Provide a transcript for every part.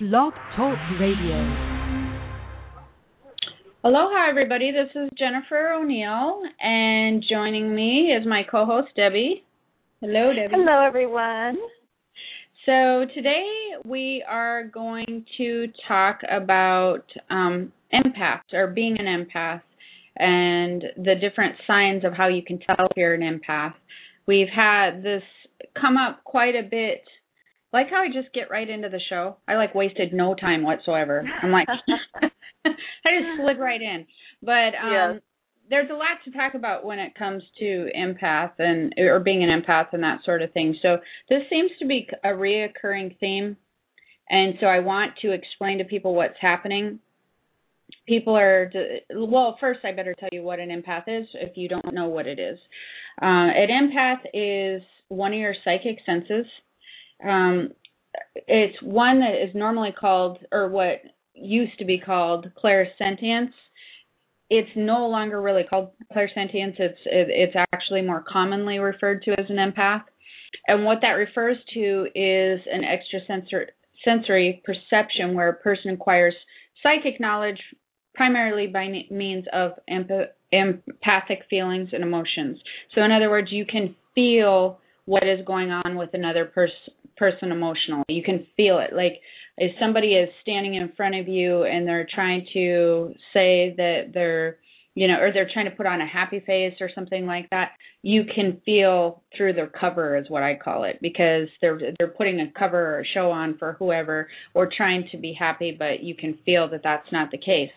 Blog Talk Radio. Aloha, everybody. This is Jennifer O'Neill, and joining me is my co host, Debbie. Hello, Debbie. Hello, everyone. So, today we are going to talk about um, empaths or being an empath and the different signs of how you can tell if you're an empath. We've had this come up quite a bit like how I just get right into the show. I like wasted no time whatsoever. I'm like I just slid right in. But um there's a lot to talk about when it comes to empath and or being an empath and that sort of thing. So this seems to be a reoccurring theme. And so I want to explain to people what's happening. People are well. First, I better tell you what an empath is if you don't know what it is. Uh, an empath is one of your psychic senses um, it's one that is normally called, or what used to be called, clairsentience. It's no longer really called clairsentience. It's it, it's actually more commonly referred to as an empath, and what that refers to is an extrasensory sensory perception where a person acquires psychic knowledge primarily by means of empa- empathic feelings and emotions. So, in other words, you can feel what is going on with another person person emotionally. You can feel it. Like if somebody is standing in front of you and they're trying to say that they're you know, or they're trying to put on a happy face or something like that, you can feel through their cover is what I call it because they're they're putting a cover or a show on for whoever or trying to be happy, but you can feel that that's not the case.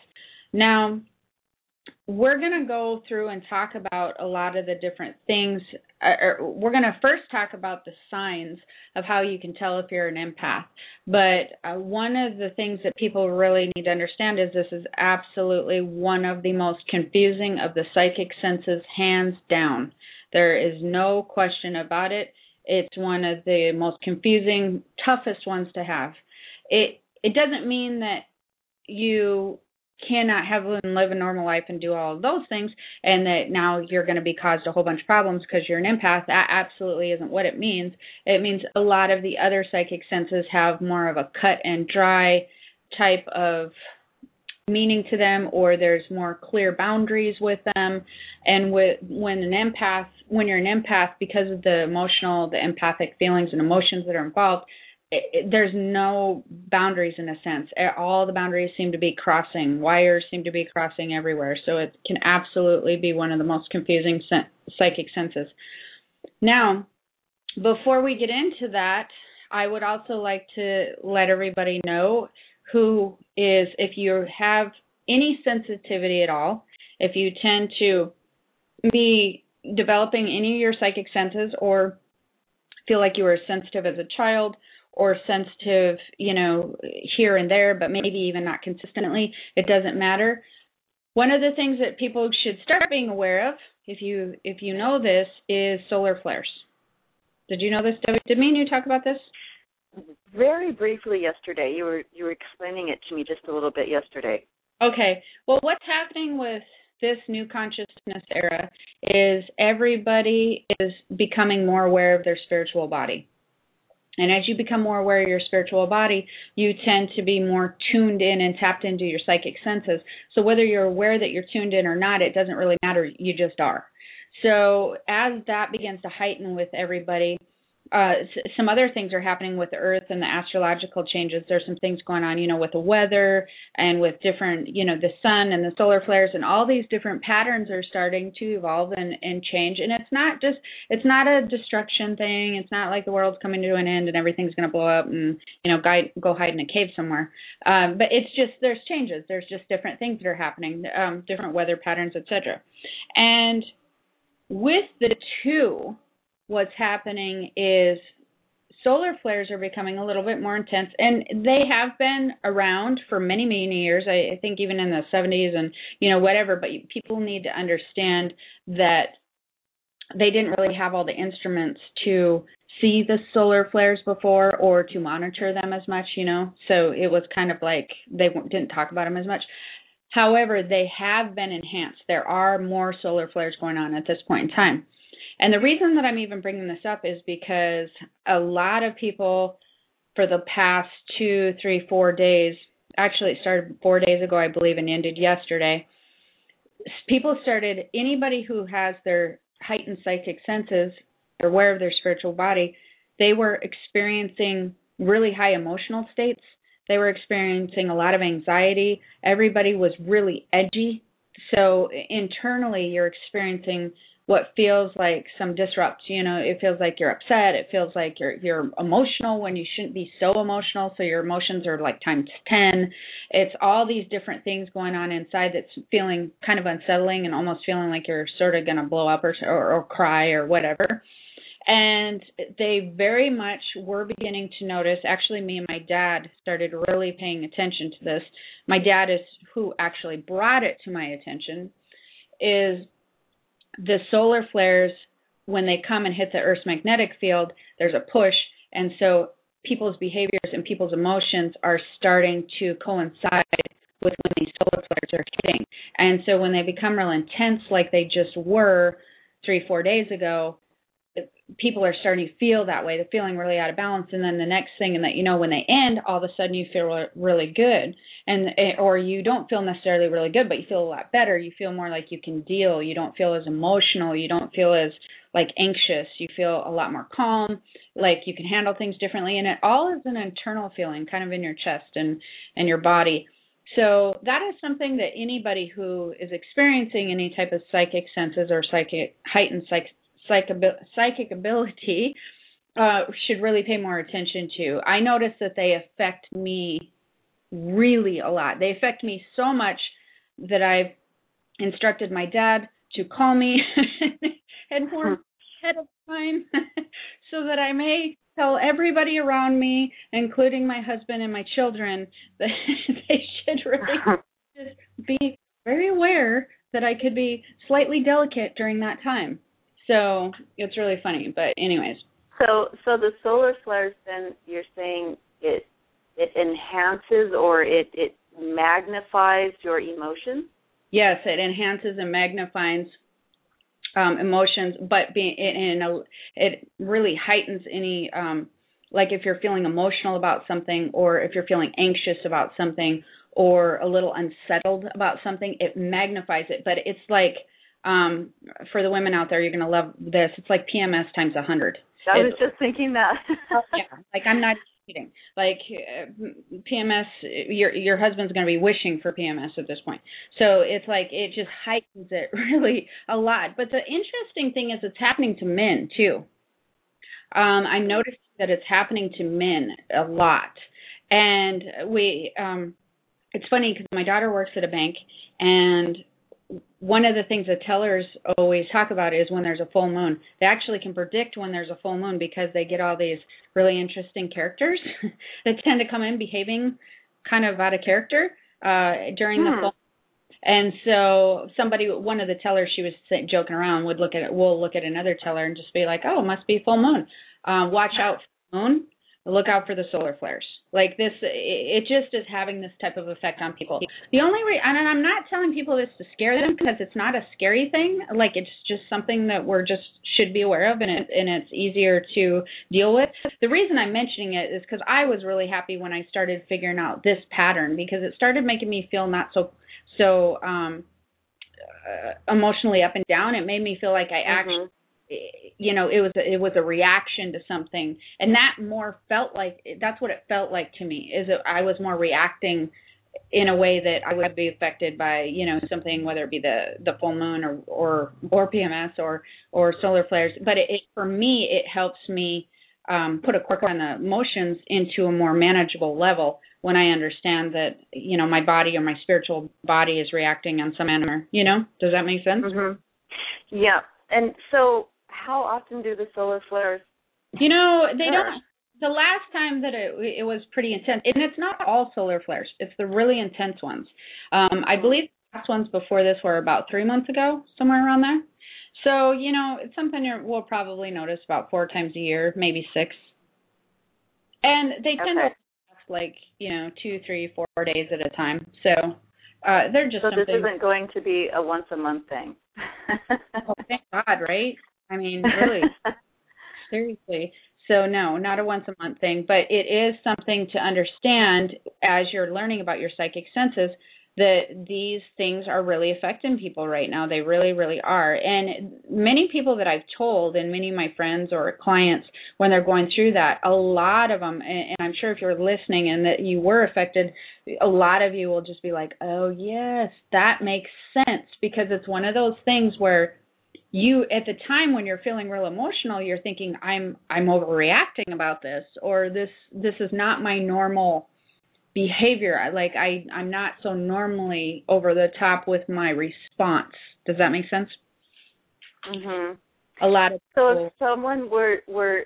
Now, we're going to go through and talk about a lot of the different things. Uh, or we're going to first talk about the signs of how you can tell if you're an empath. But uh, one of the things that people really need to understand is this is absolutely one of the most confusing of the psychic senses, hands down. There is no question about it. It's one of the most confusing, toughest ones to have. It it doesn't mean that you cannot have and live a normal life and do all of those things and that now you're going to be caused a whole bunch of problems because you're an empath that absolutely isn't what it means. It means a lot of the other psychic senses have more of a cut and dry type of meaning to them or there's more clear boundaries with them. And with when an empath when you're an empath because of the emotional the empathic feelings and emotions that are involved it, it, there's no boundaries in a sense. All the boundaries seem to be crossing. Wires seem to be crossing everywhere. So it can absolutely be one of the most confusing sen- psychic senses. Now, before we get into that, I would also like to let everybody know who is, if you have any sensitivity at all, if you tend to be developing any of your psychic senses or feel like you were sensitive as a child or sensitive, you know, here and there, but maybe even not consistently. It doesn't matter. One of the things that people should start being aware of, if you if you know this, is solar flares. Did you know this? Did me and you talk about this? Very briefly yesterday. You were you were explaining it to me just a little bit yesterday. Okay. Well, what's happening with this new consciousness era is everybody is becoming more aware of their spiritual body. And as you become more aware of your spiritual body, you tend to be more tuned in and tapped into your psychic senses. So whether you're aware that you're tuned in or not, it doesn't really matter. You just are. So as that begins to heighten with everybody, uh, some other things are happening with Earth and the astrological changes. There's some things going on, you know, with the weather and with different, you know, the sun and the solar flares and all these different patterns are starting to evolve and, and change. And it's not just, it's not a destruction thing. It's not like the world's coming to an end and everything's going to blow up and, you know, guide, go hide in a cave somewhere. Um, but it's just, there's changes. There's just different things that are happening, um, different weather patterns, etc. And with the two, what's happening is solar flares are becoming a little bit more intense and they have been around for many many years. I, think even in the 70s and you know whatever but people need to understand that they didn't really have all the instruments to see the solar flares before or to monitor them as much you know? So it was kind of like they didn't talk about them as much. However they have been enhanced. There are more solar flares going on at this point in time and the reason that I'm even bringing this up is because a lot of people for the past two, three, four days. Actually, it started four days ago, I believe, and ended yesterday. People started, anybody who has their heightened psychic senses, they're aware of their spiritual body, they were experiencing really high emotional states. They were experiencing a lot of anxiety. Everybody was really edgy. So internally, you're experiencing what feels like some disrupt you know it feels like you're upset it feels like you're you're emotional when you shouldn't be so emotional. So your emotions are like times 10 it's all these different things going on inside that's feeling kind of unsettling and almost feeling like you're sort of going to blow up or, or or cry or whatever. And they very much were beginning to notice actually me and my dad started really paying attention to this. My dad is who actually brought it to my attention is the solar flares when they come and hit the earth's magnetic field there's a push. And so people's behaviors and people's emotions are starting to coincide with when these solar flares are hitting. And so when they become real intense like they just were three four days ago people are starting to feel that way they're feeling really out of balance and then the next thing and that you know when they end all of a sudden you feel really good. And eh, or you don't feel necessarily really good but you feel a lot better. You feel more like you can deal. You don't feel as emotional. You don't feel as like anxious. You feel a lot more calm. Like you can handle things differently and it all is an internal feeling kind of in your chest and and your body. So that is something that anybody who is experiencing any type of psychic senses or psychic heightened psych, psychic ability uh, should really pay more attention to. I notice that they affect me really a lot. They affect me so much that I've instructed my dad to call me and warn ahead of time so that I may tell everybody around me, including my husband and my children, that they should really just be very aware that I could be slightly delicate during that time. So it's really funny. But anyways. So so the solar flares then you're saying it it enhances or it it magnifies your emotions? Yes, it enhances and magnifies um, emotions, but being in a, it really heightens any um, like if you're feeling emotional about something or if you're feeling anxious about something or a little unsettled about something, it magnifies it. But it's like um, for the women out there, you're going to love this. It's like PMS times a hundred. I was just thinking that. yeah, like I'm not kidding. Like uh, PMS, your your husband's going to be wishing for PMS at this point. So it's like it just heightens it really a lot. But the interesting thing is, it's happening to men too. Um, I'm noticing that it's happening to men a lot, and we. Um, it's funny because my daughter works at a bank, and one of the things that tellers always talk about is when there's a full moon. They actually can predict when there's a full moon because they get all these really interesting characters that tend to come in behaving kind of out of character uh during hmm. the full and so somebody one of the tellers she was joking around would look at it we'll look at another teller and just be like oh it must be full moon um watch out for moon look out for the solar flares. Like this it just is having this type of effect on people. The only re- and i'm not telling people this to scare them because it's not a scary thing. Like it's just something that we're just should be aware of and it and it's easier to deal with. The reason i'm mentioning it is because i was really happy when i started figuring out this pattern because it started making me feel not so so um uh, emotionally up and down. It made me feel like i mm-hmm. actually you know it was it was a reaction to something. And that more felt like that's what it felt like to me is I was more reacting in a way that I would be affected by you know something whether it be the the full moon or or or PMS or or solar flares. But it, it for me it helps me um put a cork on the emotions into a more manageable level when I understand that you know my body or my spiritual body is reacting on some manner you know? Does that make sense? Mhm yeah. And so how often do the solar flares? You know, they don't. The last time that it it was pretty intense, and it's not all solar flares; it's the really intense ones. Um, I believe the last ones before this were about three months ago, somewhere around there. So you know, it's something we'll probably notice about four times a year, maybe six. And they tend okay. to last like you know two, three, four days at a time. So uh, they're just. So this isn't going to be a once a month thing. oh, thank God, right? I mean, really, seriously. So no, not a once a month thing, but it is something to understand as you're learning about your psychic senses that these things are really affecting people right now. They really, really are. And many people that I've told, and many of my friends or clients, when they're going through that, a lot of them, and I'm sure if you're listening and that you were affected, a lot of you will just be like, oh, yes, that makes sense. Because it's one of those things where you at the time when you're feeling real emotional you're thinking i'm i'm overreacting about this or this this is not my normal behavior. Like i i'm not so normally over the top with my response. Does that make sense? Mhm a lot of people, so if someone were were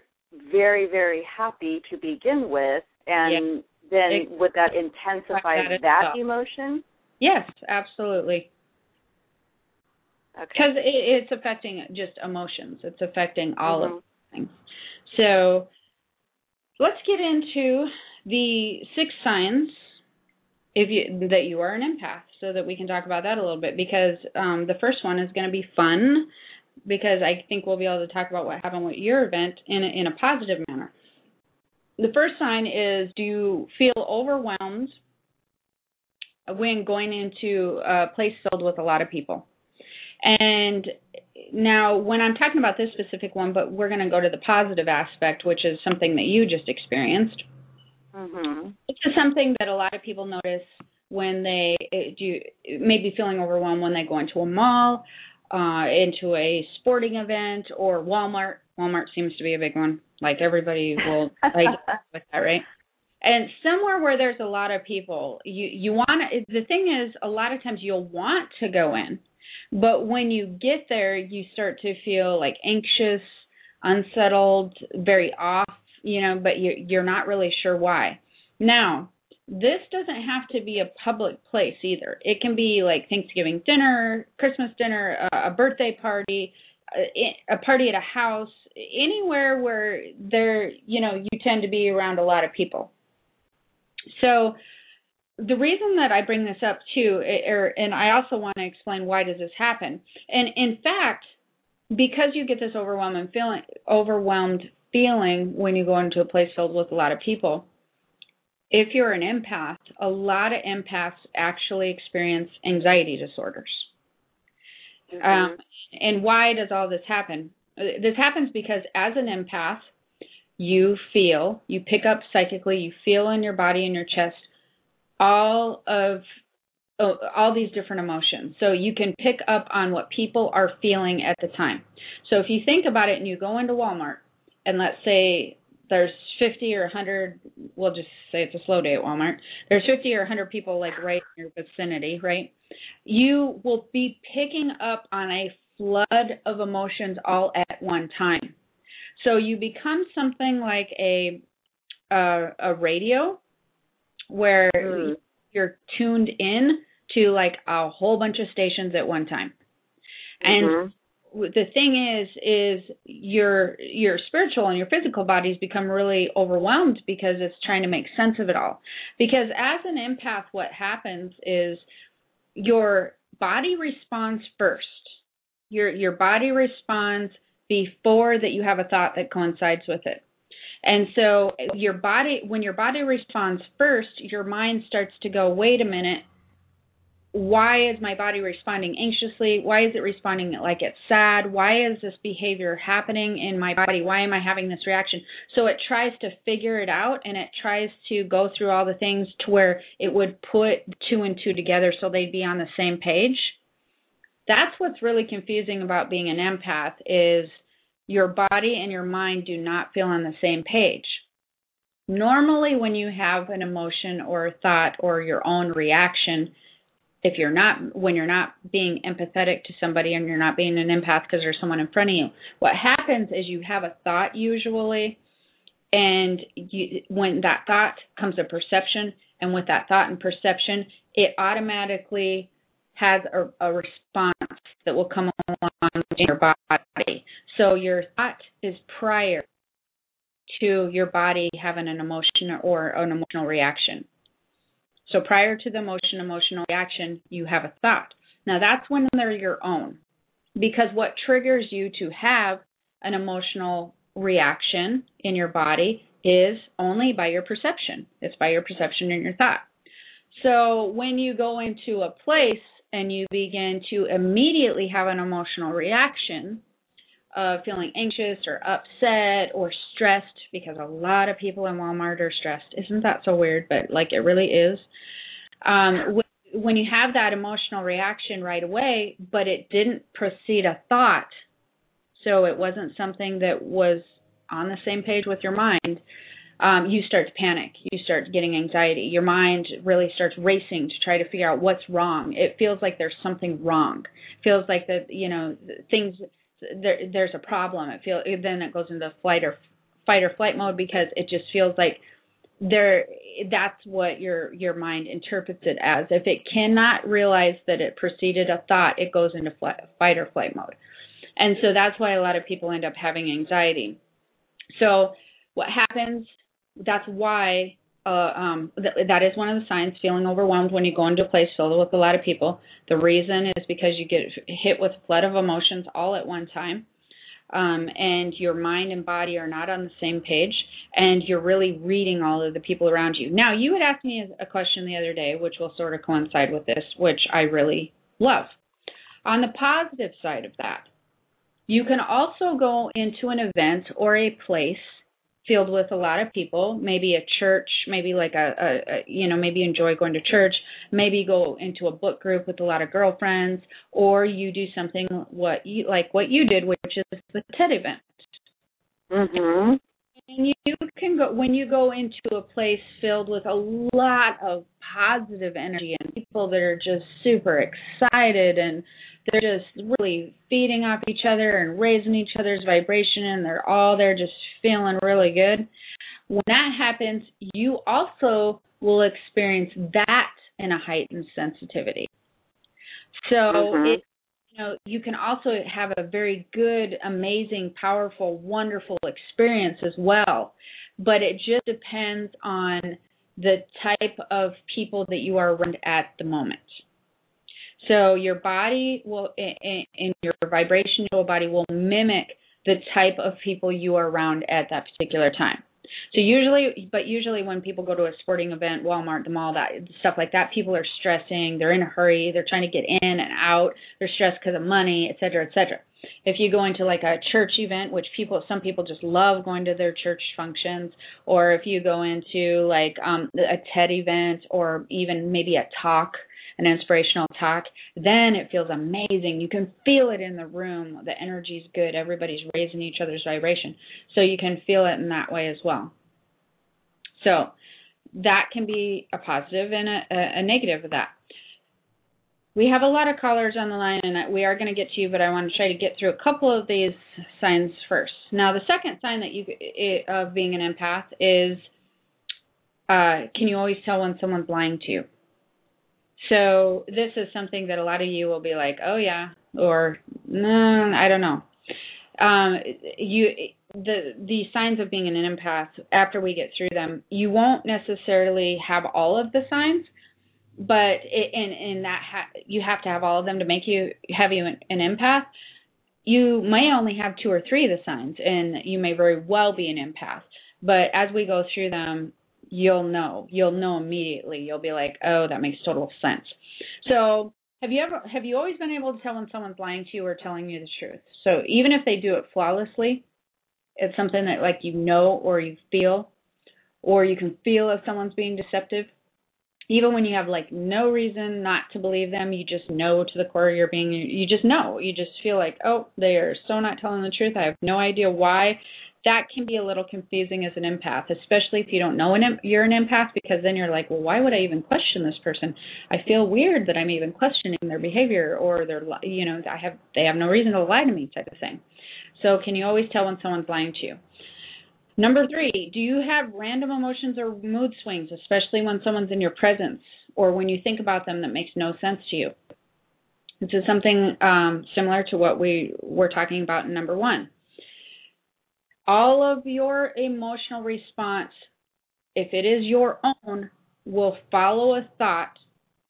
very very happy to begin with and yeah. then it, would that intensify that, that emotion? Yes absolutely because okay. it, it's affecting just emotions it's affecting all mm-hmm. of things so let's get into the six signs if you that you are an empath so that we can talk about that a little bit because um, the first one is going to be fun because I think we'll be able to talk about what happened with your event in a, in a positive manner. The first sign is do you feel overwhelmed when going into a place filled with a lot of people? And now, when I'm talking about this specific one, but we're going to go to the positive aspect, which is something that you just experienced. Mm-hmm. This is something that a lot of people notice when they do maybe feeling overwhelmed when they go into a mall, uh, into a sporting event, or Walmart. Walmart seems to be a big one. Like everybody will like with that, right? And somewhere where there's a lot of people, you you want to. The thing is, a lot of times you'll want to go in, but when you get there, you start to feel like anxious, unsettled, very off you know, but you're you're not really sure why. Now, this doesn't have to be a public place either. It can be like Thanksgiving dinner, Christmas dinner, a, birthday party, a party at a house, anywhere where there, you know, you tend to be around a lot of people. So, the reason that I bring this up too, er, and I also want to explain why does this happen. And in fact, because you get this overwhelming feeling, overwhelmed feeling when you go into a place filled with a lot of people. If you're an empath, a lot of empaths actually experience anxiety disorders. Mm-hmm. Um, and why does all this happen? This happens because as an empath, you feel, you pick up psychically, you feel in your body and your chest all of oh, all these different emotions. So you can pick up on what people are feeling at the time. So if you think about it and you go into Walmart and let's say there's 50 or 100 we'll just say it's a slow day at Walmart there's 50 or 100 people like right in your vicinity right you will be picking up on a flood of emotions all at one time so you become something like a uh, a radio where mm. you're tuned in to like a whole bunch of stations at one time. And mm-hmm. the thing is is your your spiritual and your physical bodies become really overwhelmed because it's trying to make sense of it all. Because as an empath what happens is your body responds first. Your your body responds before that you have a thought that coincides with it and so your body when your body responds first your mind starts to go wait a minute why is my body responding anxiously? Why is it responding like it's sad? Why is this behavior happening in my body? Why am I having this reaction? So it tries to figure it out and it tries to go through all the things to where it would put two and two together so they'd be on the same page. That's what's really confusing about being an empath is your body and your mind do not feel on the same page. Normally when you have an emotion or a thought or your own reaction, if you're not when you're not being empathetic to somebody and you're not being an empath because there's someone in front of you what happens is you have a thought usually and you, when that thought comes a perception and with that thought and perception it automatically has a, a response that will come along in your body so your thought is prior to your body having an emotion or an emotional reaction so prior to the emotion, emotional reaction, you have a thought. Now that's when they're your own. Because what triggers you to have an emotional reaction in your body is only by your perception. It's by your perception and your thought. So when you go into a place and you begin to immediately have an emotional reaction of feeling anxious or upset or stressed, because a lot of people in Walmart are stressed. Isn't that so weird? But like it really is. Um, when you have that emotional reaction right away, but it didn't precede a thought, so it wasn't something that was on the same page with your mind, um, you start to panic. You start getting anxiety. Your mind really starts racing to try to figure out what's wrong. It feels like there's something wrong. It feels like that you know things there there's a problem. It feel then it goes into flight or fight or flight mode because it just feels like there that's what your your mind interprets it as. If it cannot realize that it preceded a thought, it goes into flight, fight or flight mode. And so that's why a lot of people end up having anxiety. So what happens that's why uh, um, th- that is one of the signs feeling overwhelmed when you go into a place filled with a lot of people. The reason is because you get hit with a flood of emotions all at one time, um, and your mind and body are not on the same page, and you're really reading all of the people around you. Now, you had asked me a question the other day, which will sort of coincide with this, which I really love. On the positive side of that, you can also go into an event or a place filled with a lot of people, maybe a church, maybe like a, a, a you know, maybe enjoy going to church, maybe go into a book group with a lot of girlfriends, or you do something what you like what you did, which is the TED event. Mhm. And you can go when you go into a place filled with a lot of positive energy and people that are just super excited and they're just really feeding off each other and raising each other's vibration and they're all there just feeling really good. When that happens, you also will experience that in a heightened sensitivity. So Mhm. it you know, you can also have a very good, amazing, powerful, wonderful experience as well. But it just depends on the type of people that you are around at the moment. So your body will, in, in your vibrational body, will mimic the type of people you are around at that particular time. So usually, but usually when people go to a sporting event, Walmart, the mall, that stuff like that, people are stressing. They're in a hurry. They're trying to get in and out. They're stressed because of money, et cetera, et cetera. If you go into like a church event, which people, some people just love going to their church functions, or if you go into like um a TED event, or even maybe a talk an inspirational talk, then it feels amazing. You can feel it in the room. The energy's good. Everybody's raising each other's vibration. So you can feel it in that way as well. So that can be a positive and a, a negative of that. We have a lot of callers on the line, and we are going to get to you, but I want to try to get through a couple of these signs first. Now, the second sign that you of being an empath is uh, can you always tell when someone's lying to you? So this is something that a lot of you will be like, oh yeah, or no, I don't know. Um, you the the signs of being an empath after we get through them, you won't necessarily have all of the signs, but it, in in that ha- you have to have all of them to make you have you an, an empath. You may only have two or three of the signs, and you may very well be an empath. But as we go through them, you'll know. You'll know immediately. You'll be like, "Oh, that makes total sense." So, have you ever have you always been able to tell when someone's lying to you or telling you the truth? So, even if they do it flawlessly, it's something that like you know or you feel or you can feel if someone's being deceptive. Even when you have like no reason not to believe them, you just know to the core you're being you just know. You just feel like, "Oh, they are so not telling the truth. I have no idea why." That can be a little confusing as an empath, especially if you don't know an, you're an empath, because then you're like, well, why would I even question this person? I feel weird that I'm even questioning their behavior or their, you know, I have they have no reason to lie to me, type of thing. So, can you always tell when someone's lying to you? Number three, do you have random emotions or mood swings, especially when someone's in your presence or when you think about them that makes no sense to you? This is something um, similar to what we were talking about in number one all of your emotional response, if it is your own, will follow a thought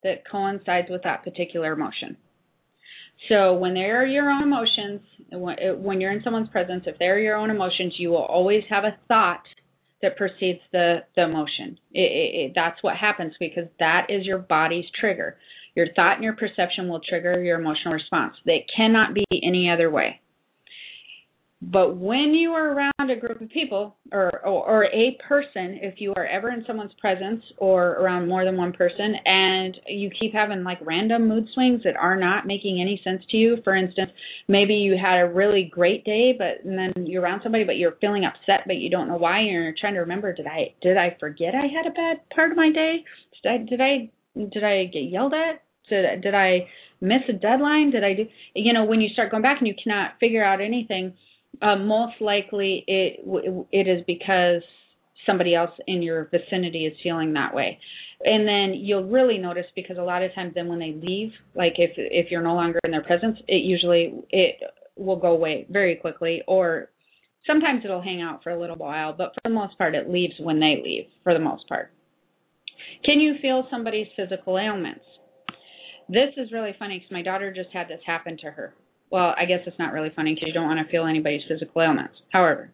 that coincides with that particular emotion. So when they're your own emotions, when you're in someone's presence, if they're your own emotions, you will always have a thought that precedes the the emotion. It, it, it, that's what happens because that is your body's trigger. Your thought and your perception will trigger your emotional response. They cannot be any other way. But when you are around a group of people or, or, or a person, if you are ever in someone's presence or around more than one person, and you keep having like random mood swings that are not making any sense to you, for instance, maybe you had a really great day, but and then you're around somebody, but you're feeling upset, but you don't know why, and you're trying to remember, did I did I forget I had a bad part of my day? Did I did I did I get yelled at? Did did I miss a deadline? Did I do? You know, when you start going back and you cannot figure out anything uh, most likely it it is because somebody else in your vicinity is feeling that way. And then you'll really notice because a lot of times then when they leave like if if you're no longer in their presence it usually it will go away very quickly or sometimes it'll hang out for a little while but for the most part it leaves when they leave for the most part. Can you feel somebody's physical ailments? This is really funny because my daughter just had this happen to her well, I guess it's not really funny because you don't want to feel anybody's physical ailments. However,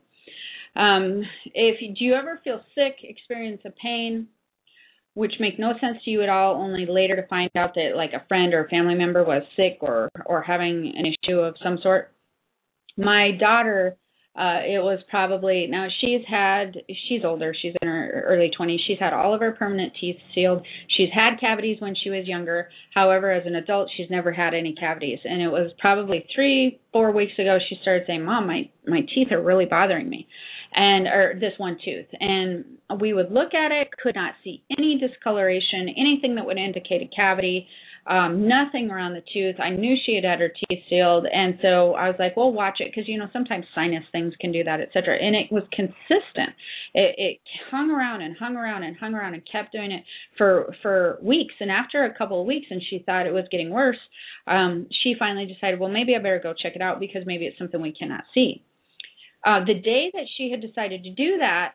um, if you, do you ever feel sick, experience a pain, which make no sense to you at all, only later to find out that like a friend or a family member was sick or or having an issue of some sort? My daughter uh it was probably now she's had she's older she's in her early 20s she's had all of her permanent teeth sealed. She's had cavities when she was younger. However as an adult she's never had any cavities. And it was probably 3 4 weeks ago she started saying mom my my teeth are really bothering me. And or this one tooth. And we would look at it could not see any discoloration anything that would indicate a cavity um, nothing around the tooth. I knew she had had her teeth sealed, and so I was like, "Well, watch it," because you know sometimes sinus things can do that, etc. And it was consistent. It, it hung around and hung around and hung around and kept doing it for for weeks. And after a couple of weeks, and she thought it was getting worse, um, she finally decided, "Well, maybe I better go check it out because maybe it's something we cannot see." Uh, the day that she had decided to do that,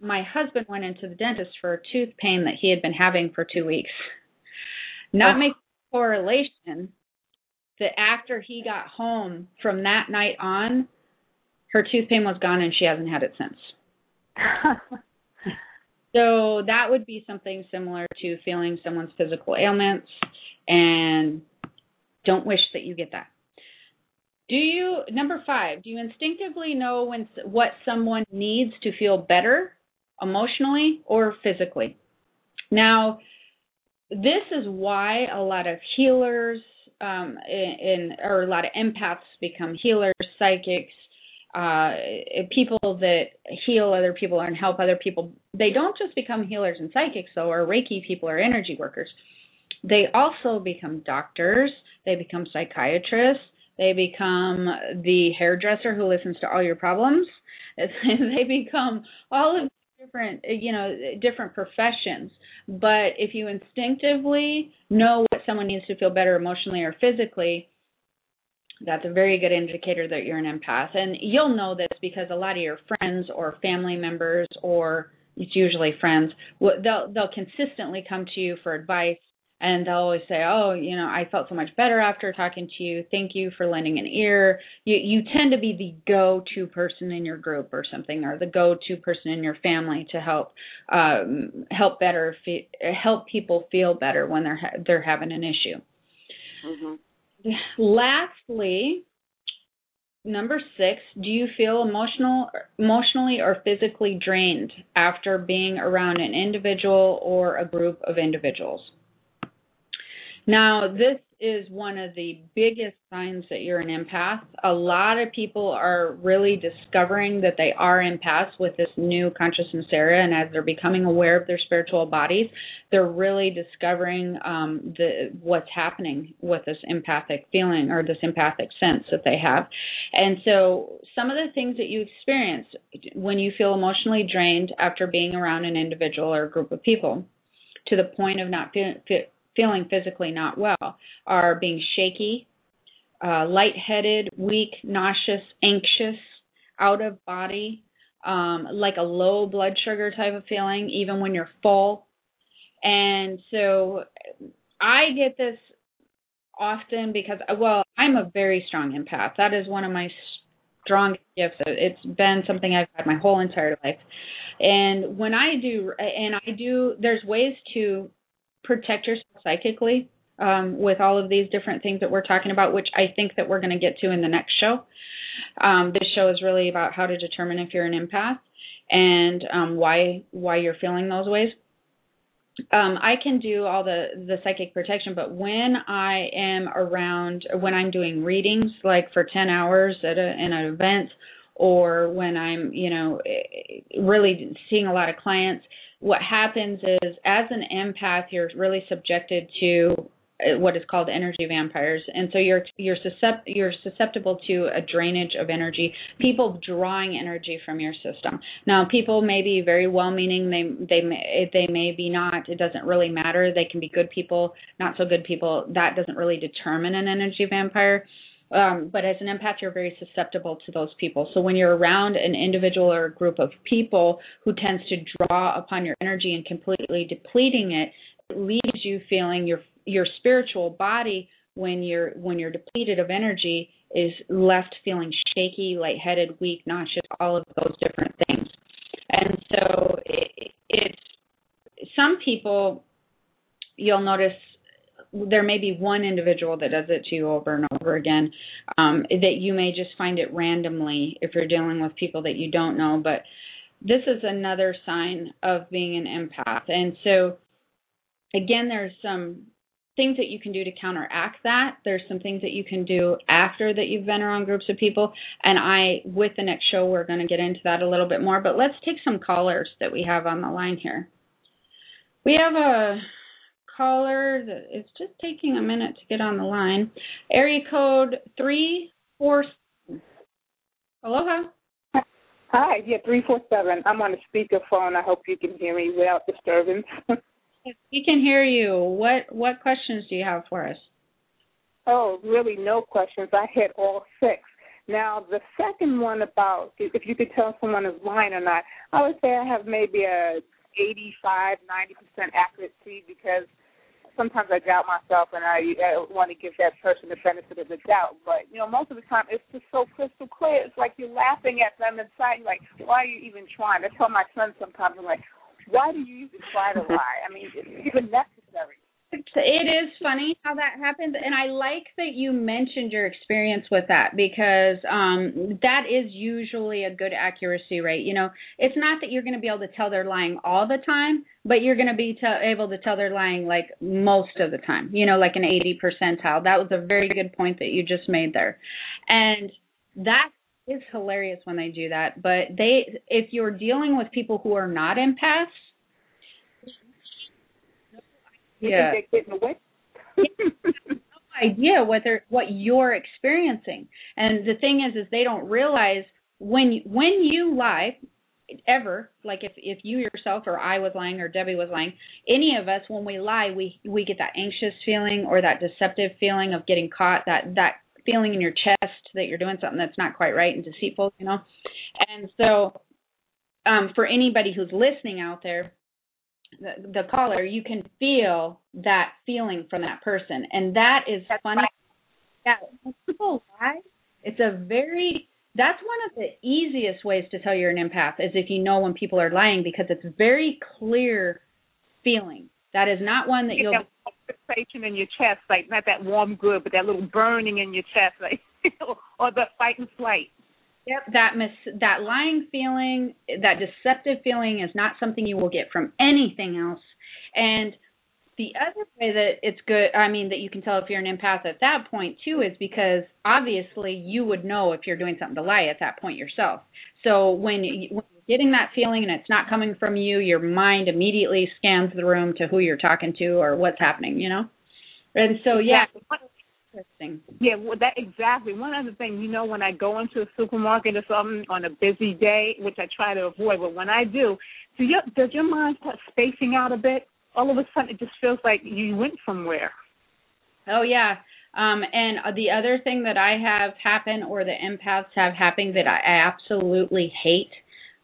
my husband went into the dentist for a tooth pain that he had been having for two weeks. Not oh. making correlation that after he got home from that night on, her tooth pain was gone and she hasn't had it since. so that would be something similar to feeling someone's physical ailments and don't wish that you get that. Do you number 5, do you instinctively know when what someone needs to feel better emotionally or physically? Now, this is why a lot of healers um, in, in or a lot of empaths become healers, psychics, uh, people that heal other people and help other people. They don't just become healers and psychics though, or Reiki people or energy workers. They also become doctors. They become psychiatrists. They become the hairdresser who listens to all your problems. they become all of different you know different professions but if you instinctively know what someone needs to feel better emotionally or physically that's a very good indicator that you're an empath. And you'll know this because a lot of your friends or family members or it's usually friends they'll they'll consistently come to you for advice and they'll always say, "Oh, you know, I felt so much better after talking to you. Thank you for lending an ear." You you tend to be the go-to person in your group or something, or the go-to person in your family to help um, help better fe- help people feel better when they're ha- they're having an issue. Mm-hmm. Lastly, number six, do you feel emotional, emotionally or physically drained after being around an individual or a group of individuals? Now, this is one of the biggest signs that you're an empath. A lot of people are really discovering that they are empaths with this new consciousness era, and as they're becoming aware of their spiritual bodies, they're really discovering um, the what's happening with this empathic feeling or this empathic sense that they have. And so, some of the things that you experience when you feel emotionally drained after being around an individual or a group of people, to the point of not feeling feeling physically not well are being shaky, uh, lightheaded, weak, nauseous, anxious, out of body, um, like a low blood sugar type of feeling, even when you're full. And so I get this often because well, I'm a very strong empath. That is one of my strongest gifts. It's been something I've had my whole entire life. And when I do and I do there's ways to protect yourself psychically um, with all of these different things that we're talking about, which I think that we're going to get to in the next show. Um, this show is really about how to determine if you're an empath and um, why why you're feeling those ways um, I can do all the the psychic protection, but when I am around, when I'm doing readings, like for ten hours at a, in an event, or when I'm, you know, really seeing a lot of clients, what happens is, as an empath, you're really subjected to uh, what is called energy vampires. And so you're you're suscept you're susceptible to a drainage of energy people drawing energy from your system. Now people may be very well meaning they they may they may be not it doesn't really matter they can be good people not so good people that doesn't really determine an energy vampire um, but as an empath, you're very susceptible to those people. So when you're around an individual or a group of people who tends to draw upon your energy and completely depleting it, it leaves you feeling your your spiritual body when you're when you're depleted of energy is left feeling shaky, lightheaded, weak, nauseous, all of those different things. And so it, it's some people you'll notice there may be one individual that does it to you over and over again um, that you may just find it randomly if you're dealing with people that you don't know but this is another sign of being an empath and so again there's some things that you can do to counteract that. There's some things that you can do after that you've been around groups of people. And I, with the next show, we're going to get into that a little bit more. But let's take some callers that we have on the line here. We have a caller is just taking a minute to get on the line. Area code three four. Aloha. Hi, yeah, three four seven. I'm on a speakerphone. I hope you can hear me without disturbance. we can hear you. What what questions do you have for us? Oh, really, no questions. I hit all six. Now, the second one about if you could tell someone is lying or not, I would say I have maybe a 85, 90% accuracy because sometimes I doubt myself and I, I want to give that person the benefit of the doubt. But, you know, most of the time it's just so crystal clear. It's like you're laughing at them inside. You're like, why are you even trying? I tell my son sometimes, I'm like, why do you even try to lie? I mean, it's even necessary. It is funny how that happens, and I like that you mentioned your experience with that because um, that is usually a good accuracy rate. You know, it's not that you're going to be able to tell they're lying all the time, but you're going to be t- able to tell they're lying like most of the time. You know, like an 80 percentile. That was a very good point that you just made there, and that is hilarious when they do that. But they, if you're dealing with people who are not empaths, yeah, no idea what they're what you're experiencing. And the thing is, is they don't realize when when you lie ever like if if you yourself or I was lying or Debbie was lying any of us when we lie we we get that anxious feeling or that deceptive feeling of getting caught that that feeling in your chest that you're doing something that's not quite right and deceitful, you know. And so, um, for anybody who's listening out there, the, the caller, you can feel that feeling from that person, and that is that's funny. Right. Yeah, people lie. It's a very that's one of the easiest ways to tell you're an empath is if you know when people are lying because it's very clear feeling. That is not one that you'll sensation in your chest, like not that warm good, but that little burning in your chest, like or the fight and flight. Yep, that mis- that lying feeling, that deceptive feeling is not something you will get from anything else. And the other way that it's good, I mean, that you can tell if you're an empath at that point too, is because obviously you would know if you're doing something to lie at that point yourself. So when, you, when you're getting that feeling and it's not coming from you, your mind immediately scans the room to who you're talking to or what's happening, you know. And so yeah, interesting. Yeah, well, that exactly. One other thing, you know, when I go into a supermarket or something on a busy day, which I try to avoid, but when I do, do your, does your mind start spacing out a bit? all of a sudden it just feels like you went somewhere. Oh yeah. Um, and the other thing that I have happen or the empaths have happened that I absolutely hate,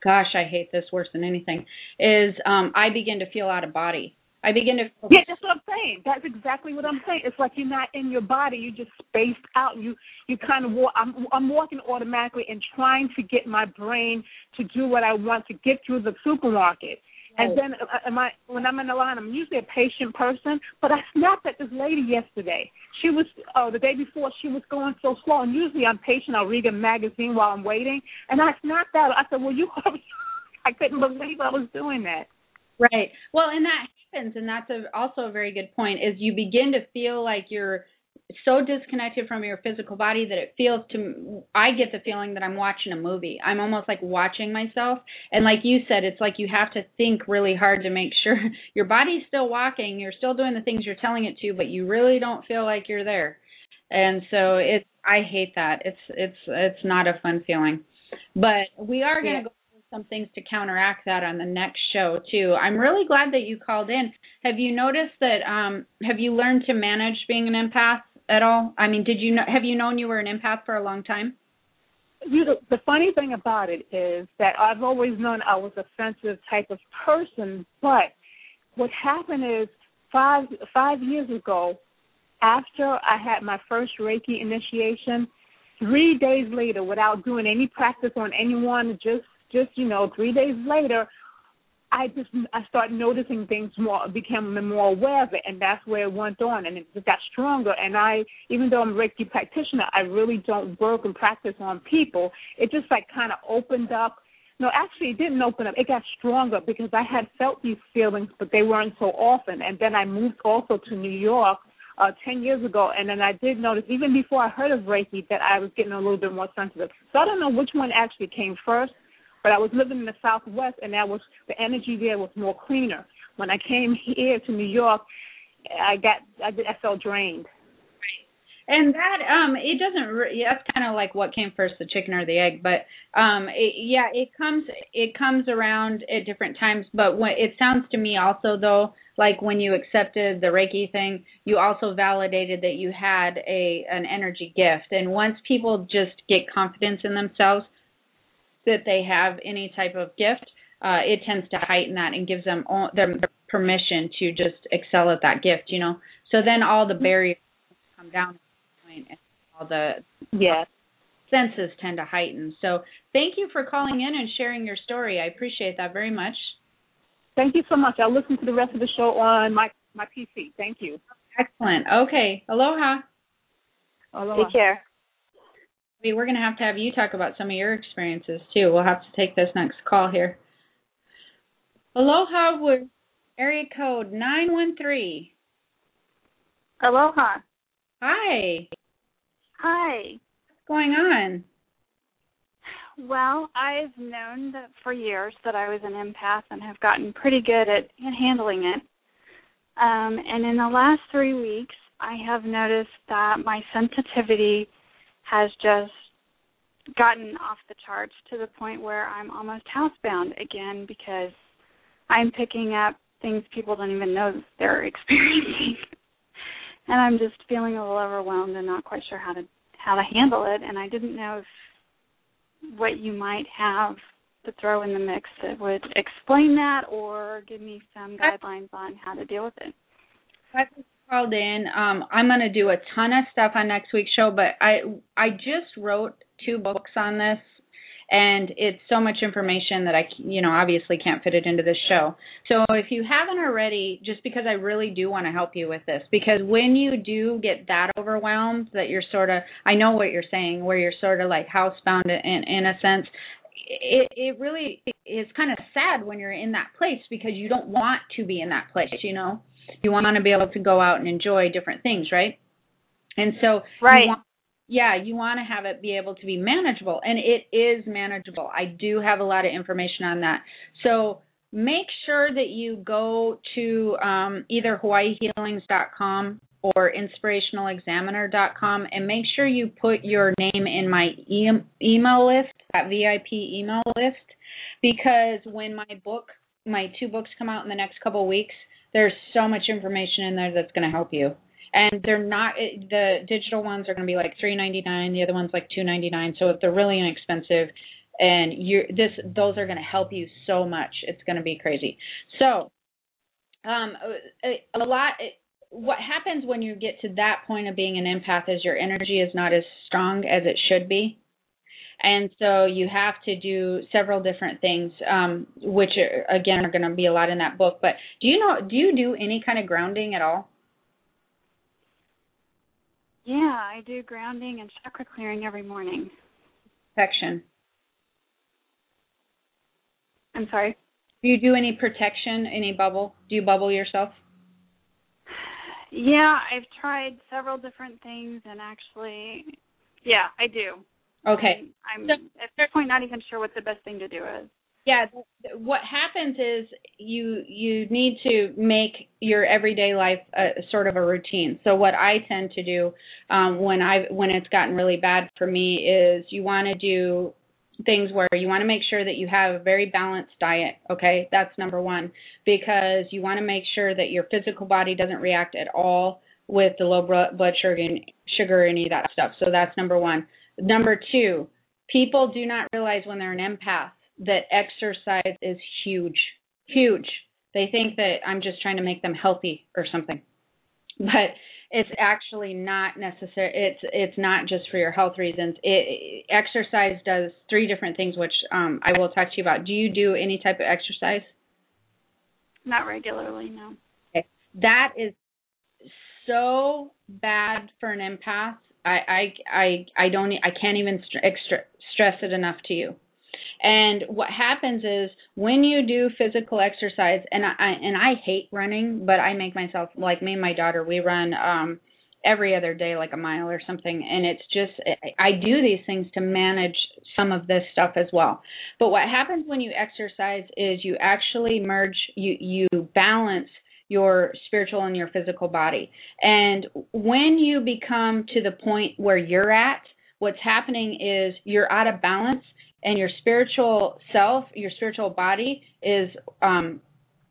gosh, I hate this worse than anything, is um, I begin to feel out of body. I begin to. Yeah, that's what I'm saying. That's exactly what I'm saying. It's like you're not in your body. You just spaced out. You you kind of walk. I'm I'm walking automatically and trying to get my brain to do what I want to get through the supermarket. And then uh, am I when I'm in the line, I'm usually a patient person, but I snapped at this lady yesterday. She was oh the day before she was going so slow, and usually I'm patient. I'll read a magazine while I'm waiting, and I snapped at her. I said, "Well, you," I couldn't believe I was doing that. Right. Well, and that happens, and that's a, also a very good point. Is you begin to feel like you're so disconnected from your physical body that it feels to I get the feeling that I'm watching a movie. I'm almost like watching myself. And like you said, it's like you have to think really hard to make sure your body's still walking, you're still doing the things you're telling it to, but you really don't feel like you're there. And so it's I hate that. It's it's it's not a fun feeling. But we are going to yeah. go some things to counteract that on the next show too. I'm really glad that you called in. Have you noticed that um have you learned to manage being an empath at all? I mean, did you know have you known you were an empath for a long time? You know, the funny thing about it is that I've always known I was a sensitive type of person, but what happened is five five years ago, after I had my first Reiki initiation, three days later, without doing any practice on anyone, just just you know three days later I just I started noticing things more, became more aware of it, and that's where it went on, and it just got stronger. And I, even though I'm a Reiki practitioner, I really don't work and practice on people. It just like kind of opened up. No, actually, it didn't open up. It got stronger because I had felt these feelings, but they weren't so often. And then I moved also to New York uh, 10 years ago, and then I did notice, even before I heard of Reiki, that I was getting a little bit more sensitive. So I don't know which one actually came first but I was living in the Southwest, and that was the energy there was more cleaner. When I came here to New York, I got I, I felt drained. And that um it doesn't re- that's kind of like what came first the chicken or the egg but um it, yeah it comes it comes around at different times but when it sounds to me also though like when you accepted the reiki thing you also validated that you had a an energy gift and once people just get confidence in themselves that they have any type of gift, uh, it tends to heighten that and gives them all, them permission to just excel at that gift, you know. So then all the barriers come down and all the yes. senses tend to heighten. So thank you for calling in and sharing your story. I appreciate that very much. Thank you so much. I'll listen to the rest of the show on my my PC. Thank you. Excellent. Okay. Aloha. Aloha. Take care we're going to have to have you talk about some of your experiences too. We'll have to take this next call here. Aloha with area code 913. Aloha. Hi. Hi. What's going on? Well, I've known that for years that I was an empath and have gotten pretty good at handling it. Um, and in the last three weeks, I have noticed that my sensitivity has just gotten off the charts to the point where I'm almost housebound again because I'm picking up things people don't even know they're experiencing. and I'm just feeling a little overwhelmed and not quite sure how to how to handle it and I didn't know if what you might have to throw in the mix that would explain that or give me some guidelines on how to deal with it called in. Um, I'm going to do a ton of stuff on next week's show, but I I just wrote two books on this, and it's so much information that I you know obviously can't fit it into this show. So if you haven't already, just because I really do want to help you with this, because when you do get that overwhelmed, that you're sort of I know what you're saying, where you're sort of like housebound in in a sense. It it really is kind of sad when you're in that place because you don't want to be in that place, you know you want to be able to go out and enjoy different things, right? And so, right. You want, yeah, you want to have it be able to be manageable, and it is manageable. I do have a lot of information on that. So make sure that you go to um, either HawaiiHealings.com or inspirationalexaminer.com and make sure you put your name in my e- email list, that VIP email list, because when my book, my two books come out in the next couple of weeks, there's so much information in there that's going to help you. And they're not the digital ones are going to be like 3.99 the other ones like 2.99 so if they're really inexpensive and you this those are going to help you so much it's going to be crazy. So um, a, a lot. What happens when you get to that point of being an empath is your energy is not as strong as it should be and so you have to do several different things um, which are, again are going to be a lot in that book. But do you know do you do any kind of grounding at all? Yeah i do grounding and chakra clearing every morning. Protection. I'm sorry? Do you do any protection any bubble? Do you bubble yourself? Yeah i've tried several different things and actually yeah i do Okay. I'm, I'm at this point not even sure what the best thing to do is. Yeah, what happens is you you need to make your everyday life a sort of a routine. So what I tend to do um, when I when it's gotten really bad for me is you want to do things where you want to make sure that you have a very balanced diet. Okay, that's number one because you want to make sure that your physical body doesn't react at all with the low blood sugar and sugar any of that stuff. So that's number one. Number two, people do not realize when they're an empath that exercise is huge, huge. They think that I'm just trying to make them healthy or something, but it's actually not necessary. It's it's not just for your health reasons. It, exercise does three different things, which um, I will talk to you about. Do you do any type of exercise? Not regularly, no. Okay. That is so bad for an empath I I I I don't I can't even extra, stress it enough to you. And what happens is when you do physical exercise, and I and I hate running, but I make myself like me and my daughter we run um every other day like a mile or something and it's just I, I do these things to manage some of this stuff as well. But what happens when you exercise is you actually merge you you balance your spiritual and your physical body. And when you become to the point where you're at, what's happening is you're out of balance and your spiritual self, your spiritual body is um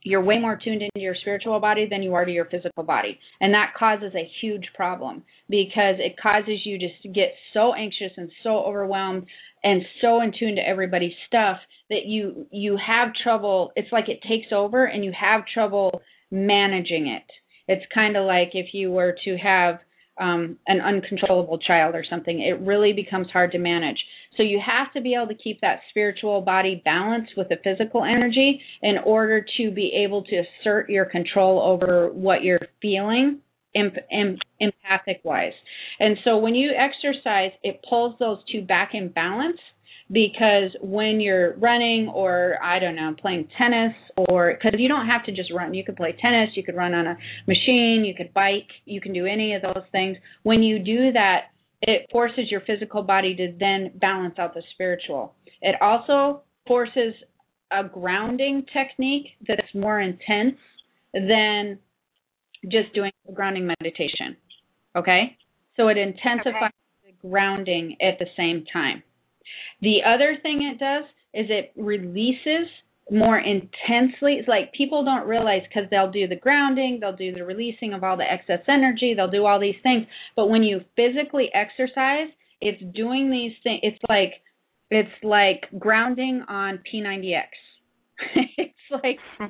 you're way more tuned into your spiritual body than you are to your physical body. And that causes a huge problem because it causes you to get so anxious and so overwhelmed and so in tune to everybody's stuff that you you have trouble it's like it takes over and you have trouble managing it. It's kind of like if you were to have um, an uncontrollable child or something, it really becomes hard to manage. So you have to be able to keep that spiritual body balanced with the physical energy in order to be able to assert your control over what you're feeling empathic wise. And so when you exercise, it pulls those two back in balance because when you're running or I don't know playing tennis or because you don't have to just run. You could play tennis you could run on a machine you could bike you can do any of those things. When you do that it forces your physical body to then balance out the spiritual. It also forces a grounding technique that's more intense than just doing a grounding meditation okay? So it intensifies okay. the grounding at the same time the other thing it does is it releases more intensely. It's like people don't realize because they'll do the grounding, they'll do the releasing of all the excess energy, they'll do all these things. But when you physically exercise, it's doing these things. It's like it's like grounding on P90X. it's like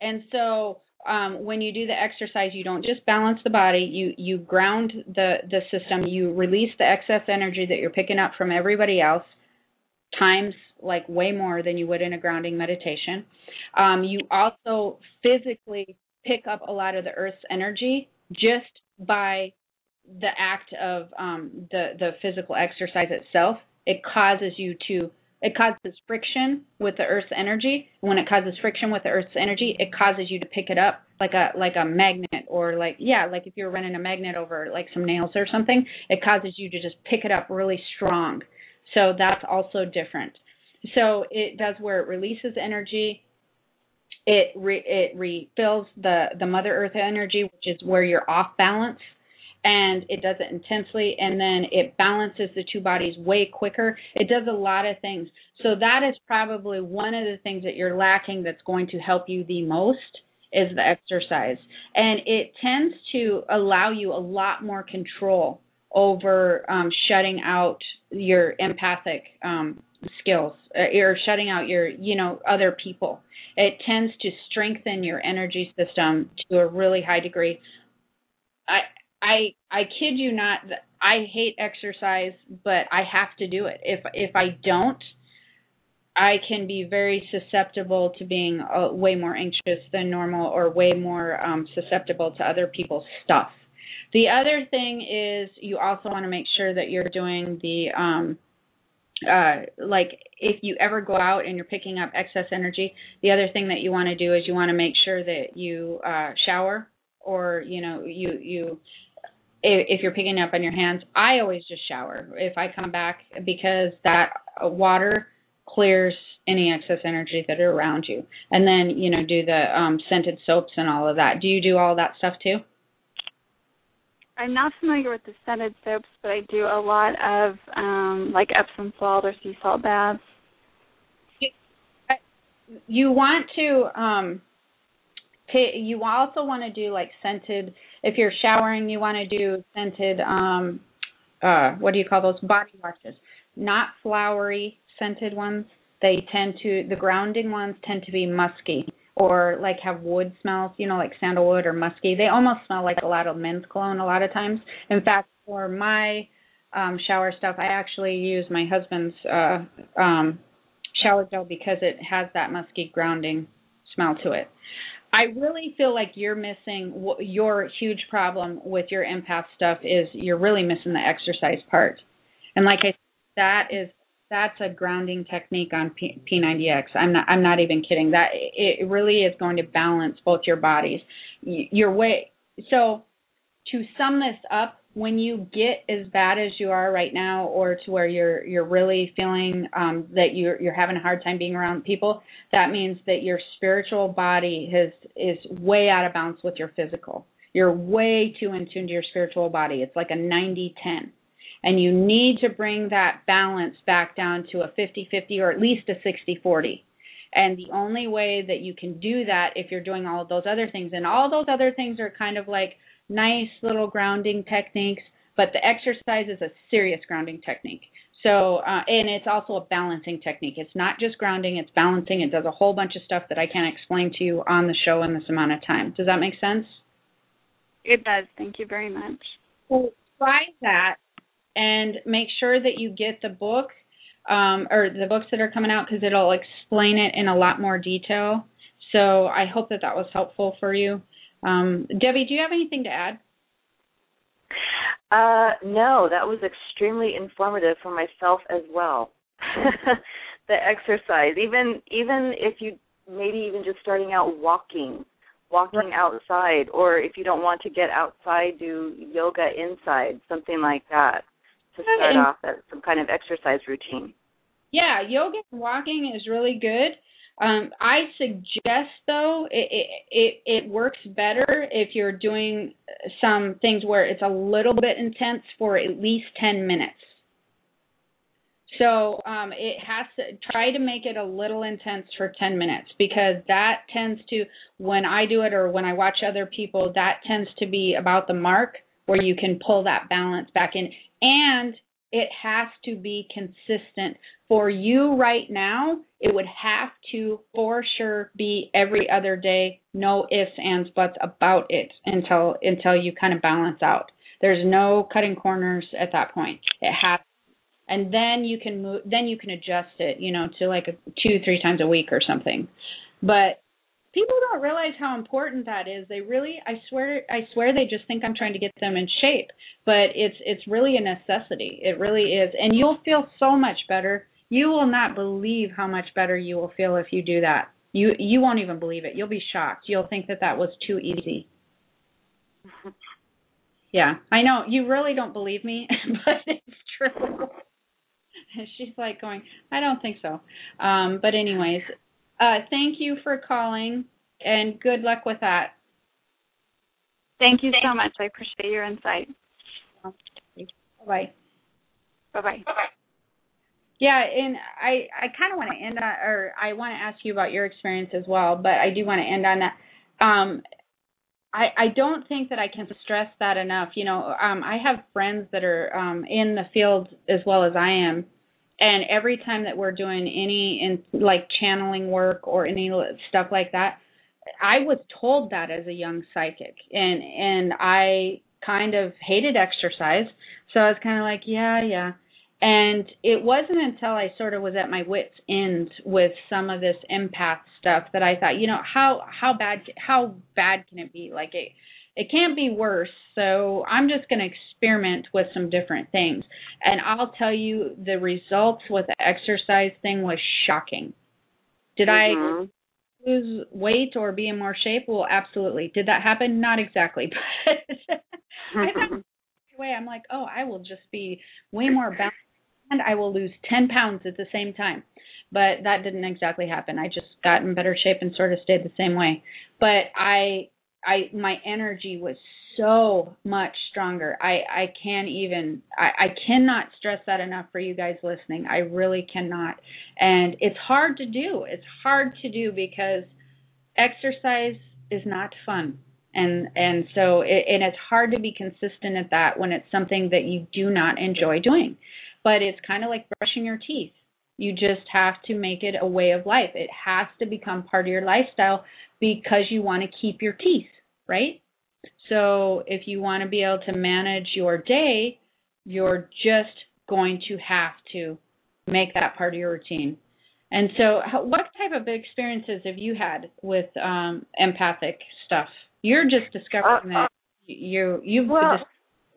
and so um, when you do the exercise, you don't just balance the body. You you ground the the system. You release the excess energy that you're picking up from everybody else, times like way more than you would in a grounding meditation. Um, you also physically pick up a lot of the Earth's energy just by the act of um, the the physical exercise itself. It causes you to it causes friction with the Earth's energy. When it causes friction with the Earth's energy, it causes you to pick it up like a like a magnet or like yeah, like if you're running a magnet over like some nails or something, it causes you to just pick it up really strong. So that's also different. So it does where it releases energy. It re, it refills the the Mother Earth energy, which is where you're off balance and it does it intensely and then it balances the two bodies way quicker. It does a lot of things. So that is probably one of the things that you're lacking that's going to help you the most is the exercise. And it tends to allow you a lot more control over um, shutting out your empathic um, skills uh, or shutting out your, you know, other people. It tends to strengthen your energy system to a really high degree. I I I kid you not. I hate exercise, but I have to do it. If if I don't, I can be very susceptible to being uh, way more anxious than normal or way more um, susceptible to other people's stuff. The other thing is you also want to make sure that you're doing the um, uh, like if you ever go out and you're picking up excess energy, the other thing that you want to do is you want to make sure that you uh, shower or you know you you if you're picking up on your hands. I always just shower if I come back because that water clears any excess energy that are around you, and then you know do the um, scented soaps and all of that. Do you do all that stuff too? I'm not familiar with the scented soaps, but I do a lot of um like Epsom salt or sea salt baths. You want to um you also want to do like scented if you're showering you want to do scented um uh what do you call those body washes not flowery scented ones they tend to the grounding ones tend to be musky or like have wood smells, you know, like sandalwood or musky. They almost smell like a lot of men's cologne a lot of times. In fact, for my um shower stuff, I actually use my husband's uh um shower gel because it has that musky grounding smell to it. I really feel like you're missing your huge problem with your empath stuff is you're really missing the exercise part. And like I said, that is that's a grounding technique on P- P90X. I'm not I'm not even kidding. That it really is going to balance both your bodies. Your way so to sum this up, when you get as bad as you are right now or to where you're you're really feeling um that you're you're having a hard time being around people, that means that your spiritual body has is way out of balance with your physical. You're way too in tune to your spiritual body. It's like a 90-10 and you need to bring that balance back down to a 50-50 or at least a 60-40. And the only way that you can do that if you're doing all of those other things, and all those other things are kind of like nice little grounding techniques, but the exercise is a serious grounding technique. So, uh, and it's also a balancing technique. It's not just grounding, it's balancing. It does a whole bunch of stuff that I can't explain to you on the show in this amount of time. Does that make sense? It does. Thank you very much. So try that and make sure that you get the book um, or the books that are coming out because it'll explain it in a lot more detail. So I hope that that was helpful for you. Um, Debbie, do you have anything to add? Uh, no, that was extremely informative for myself as well. the exercise, even even if you maybe even just starting out walking, walking outside, or if you don't want to get outside, do yoga inside, something like that to start off as some kind of exercise routine. Yeah, yoga and walking is really good. Um, I suggest though it, it it works better if you're doing some things where it's a little bit intense for at least ten minutes. So um, it has to try to make it a little intense for 10 minutes because that tends to, when I do it or when I watch other people, that tends to be about the mark where you can pull that balance back in. And it has to be consistent. For you right now, it would have to for sure be every other day, no ifs, ands, buts about it until until you kind of balance out. There's no cutting corners at that point. It has and then you can move then you can adjust it, you know, to like a two, three times a week or something. But people don't realize how important that is. They really, I swear, I swear they just think I'm trying to get them in shape, but it's it's really a necessity. It really is, and you'll feel so much better. You will not believe how much better you will feel if you do that. You you won't even believe it. You'll be shocked. You'll think that that was too easy. yeah, I know you really don't believe me, but it's true. She's like going, I don't think so. Um, but anyways, uh, thank you for calling, and good luck with that. Thank you so much. I appreciate your insight. Bye. Bye bye. Bye. Yeah, and I I kind of want to end on, or I want to ask you about your experience as well, but I do want to end on that. Um, I I don't think that I can stress that enough. You know, um, I have friends that are um in the field as well as I am, and every time that we're doing any in like channeling work or any stuff like that i was told that as a young psychic. And and i kind of hated exercise. So i was kind of like yeah yeah. And it wasn't until i sort of was at my wits end with some of this empath stuff that i thought you know how how bad how bad can it be? Like it it can't be worse. So I'm just going to experiment with some different things. And I'll tell you, the results with the exercise thing was shocking. Did mm-hmm. I lose weight or be in more shape? Well, absolutely. Did that happen? Not exactly, but I thought way I'm like, oh, I will just be way more balanced and I will lose 10 pounds at the same time. But that didn't exactly happen. I just got in better shape and sort of stayed the same way. But I I my energy was so much stronger. I I can't even I, I cannot stress that enough for you guys listening. I really cannot. And it's hard to do. It's hard to do because exercise is not fun. And and so it, and it's hard to be consistent at that when it's something that you do not enjoy doing. But it's kind of like brushing your teeth. You just have to make it a way of life. It has to become part of your lifestyle because you want to keep your teeth right? So if you want to be able to manage your day, you're just going to have to make that part of your routine. And so, what type of experiences have you had with um, empathic stuff? You're just discovering uh, that you you've well,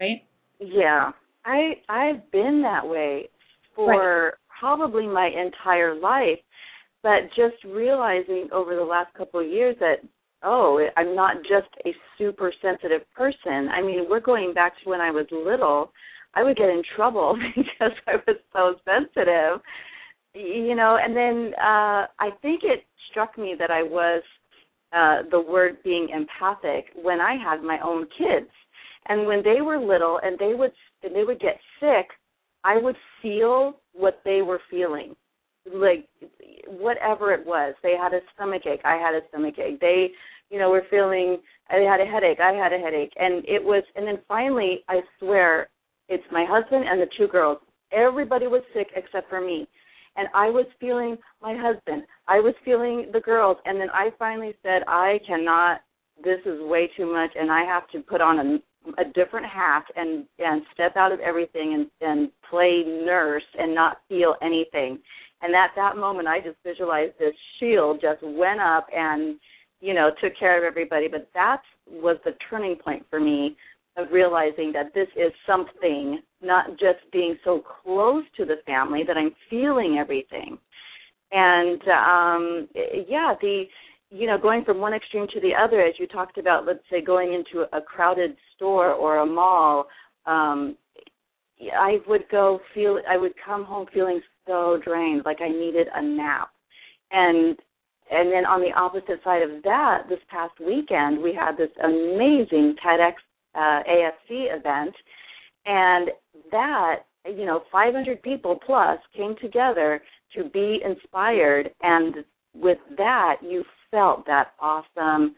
right? Yeah, I I've been that way for right. probably my entire life, but just realizing over the last couple of years that oh, I'm not just a super sensitive person. I mean, we're going back to when I was little. I would get in trouble because I was so sensitive. You know, and then uh I think it struck me that I was uh the word being empathic when I had my own kids. And when they were little and they would and they would get sick, I would feel what they were feeling like whatever it was. They had a stomach ache. I had a stomach ache. They, you know, were feeling. I had a headache. I had a headache, and it was. And then finally, I swear, it's my husband and the two girls. Everybody was sick except for me, and I was feeling my husband. I was feeling the girls, and then I finally said, I cannot. This is way too much, and I have to put on a a different hat and and step out of everything and and play nurse and not feel anything and at that moment, I just visualized this shield just went up and, you know, took care of everybody. But that was the turning point for me of realizing that this is something, not just being so close to the family, that I'm feeling everything. And um yeah, the you know, going from one extreme to the other, as you talked about, let's say going into a crowded store or a mall, um, I would go feel I would come home feeling so drained, like I needed a nap. And and then on the opposite side of that, this past weekend we had this amazing TEDx uh, AFC event, and that you know 500 people plus came together to be inspired, and with that you felt that awesome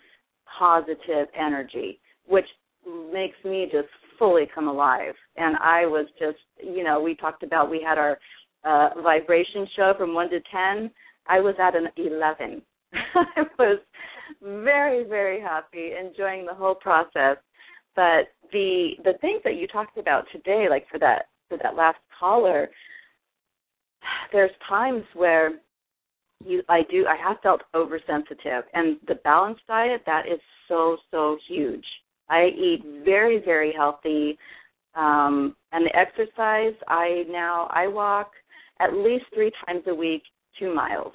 positive energy, which makes me just fully come alive. And I was just, you know, we talked about we had our uh, vibration show from one to ten. I was at an eleven. I was very very happy, enjoying the whole process. But the the things that you talked about today, like for that for that last caller, there's times where you I do I have felt oversensitive, and the balanced diet that is so so huge. I eat very, very healthy. Um, and the exercise, I now I walk at least three times a week, two miles.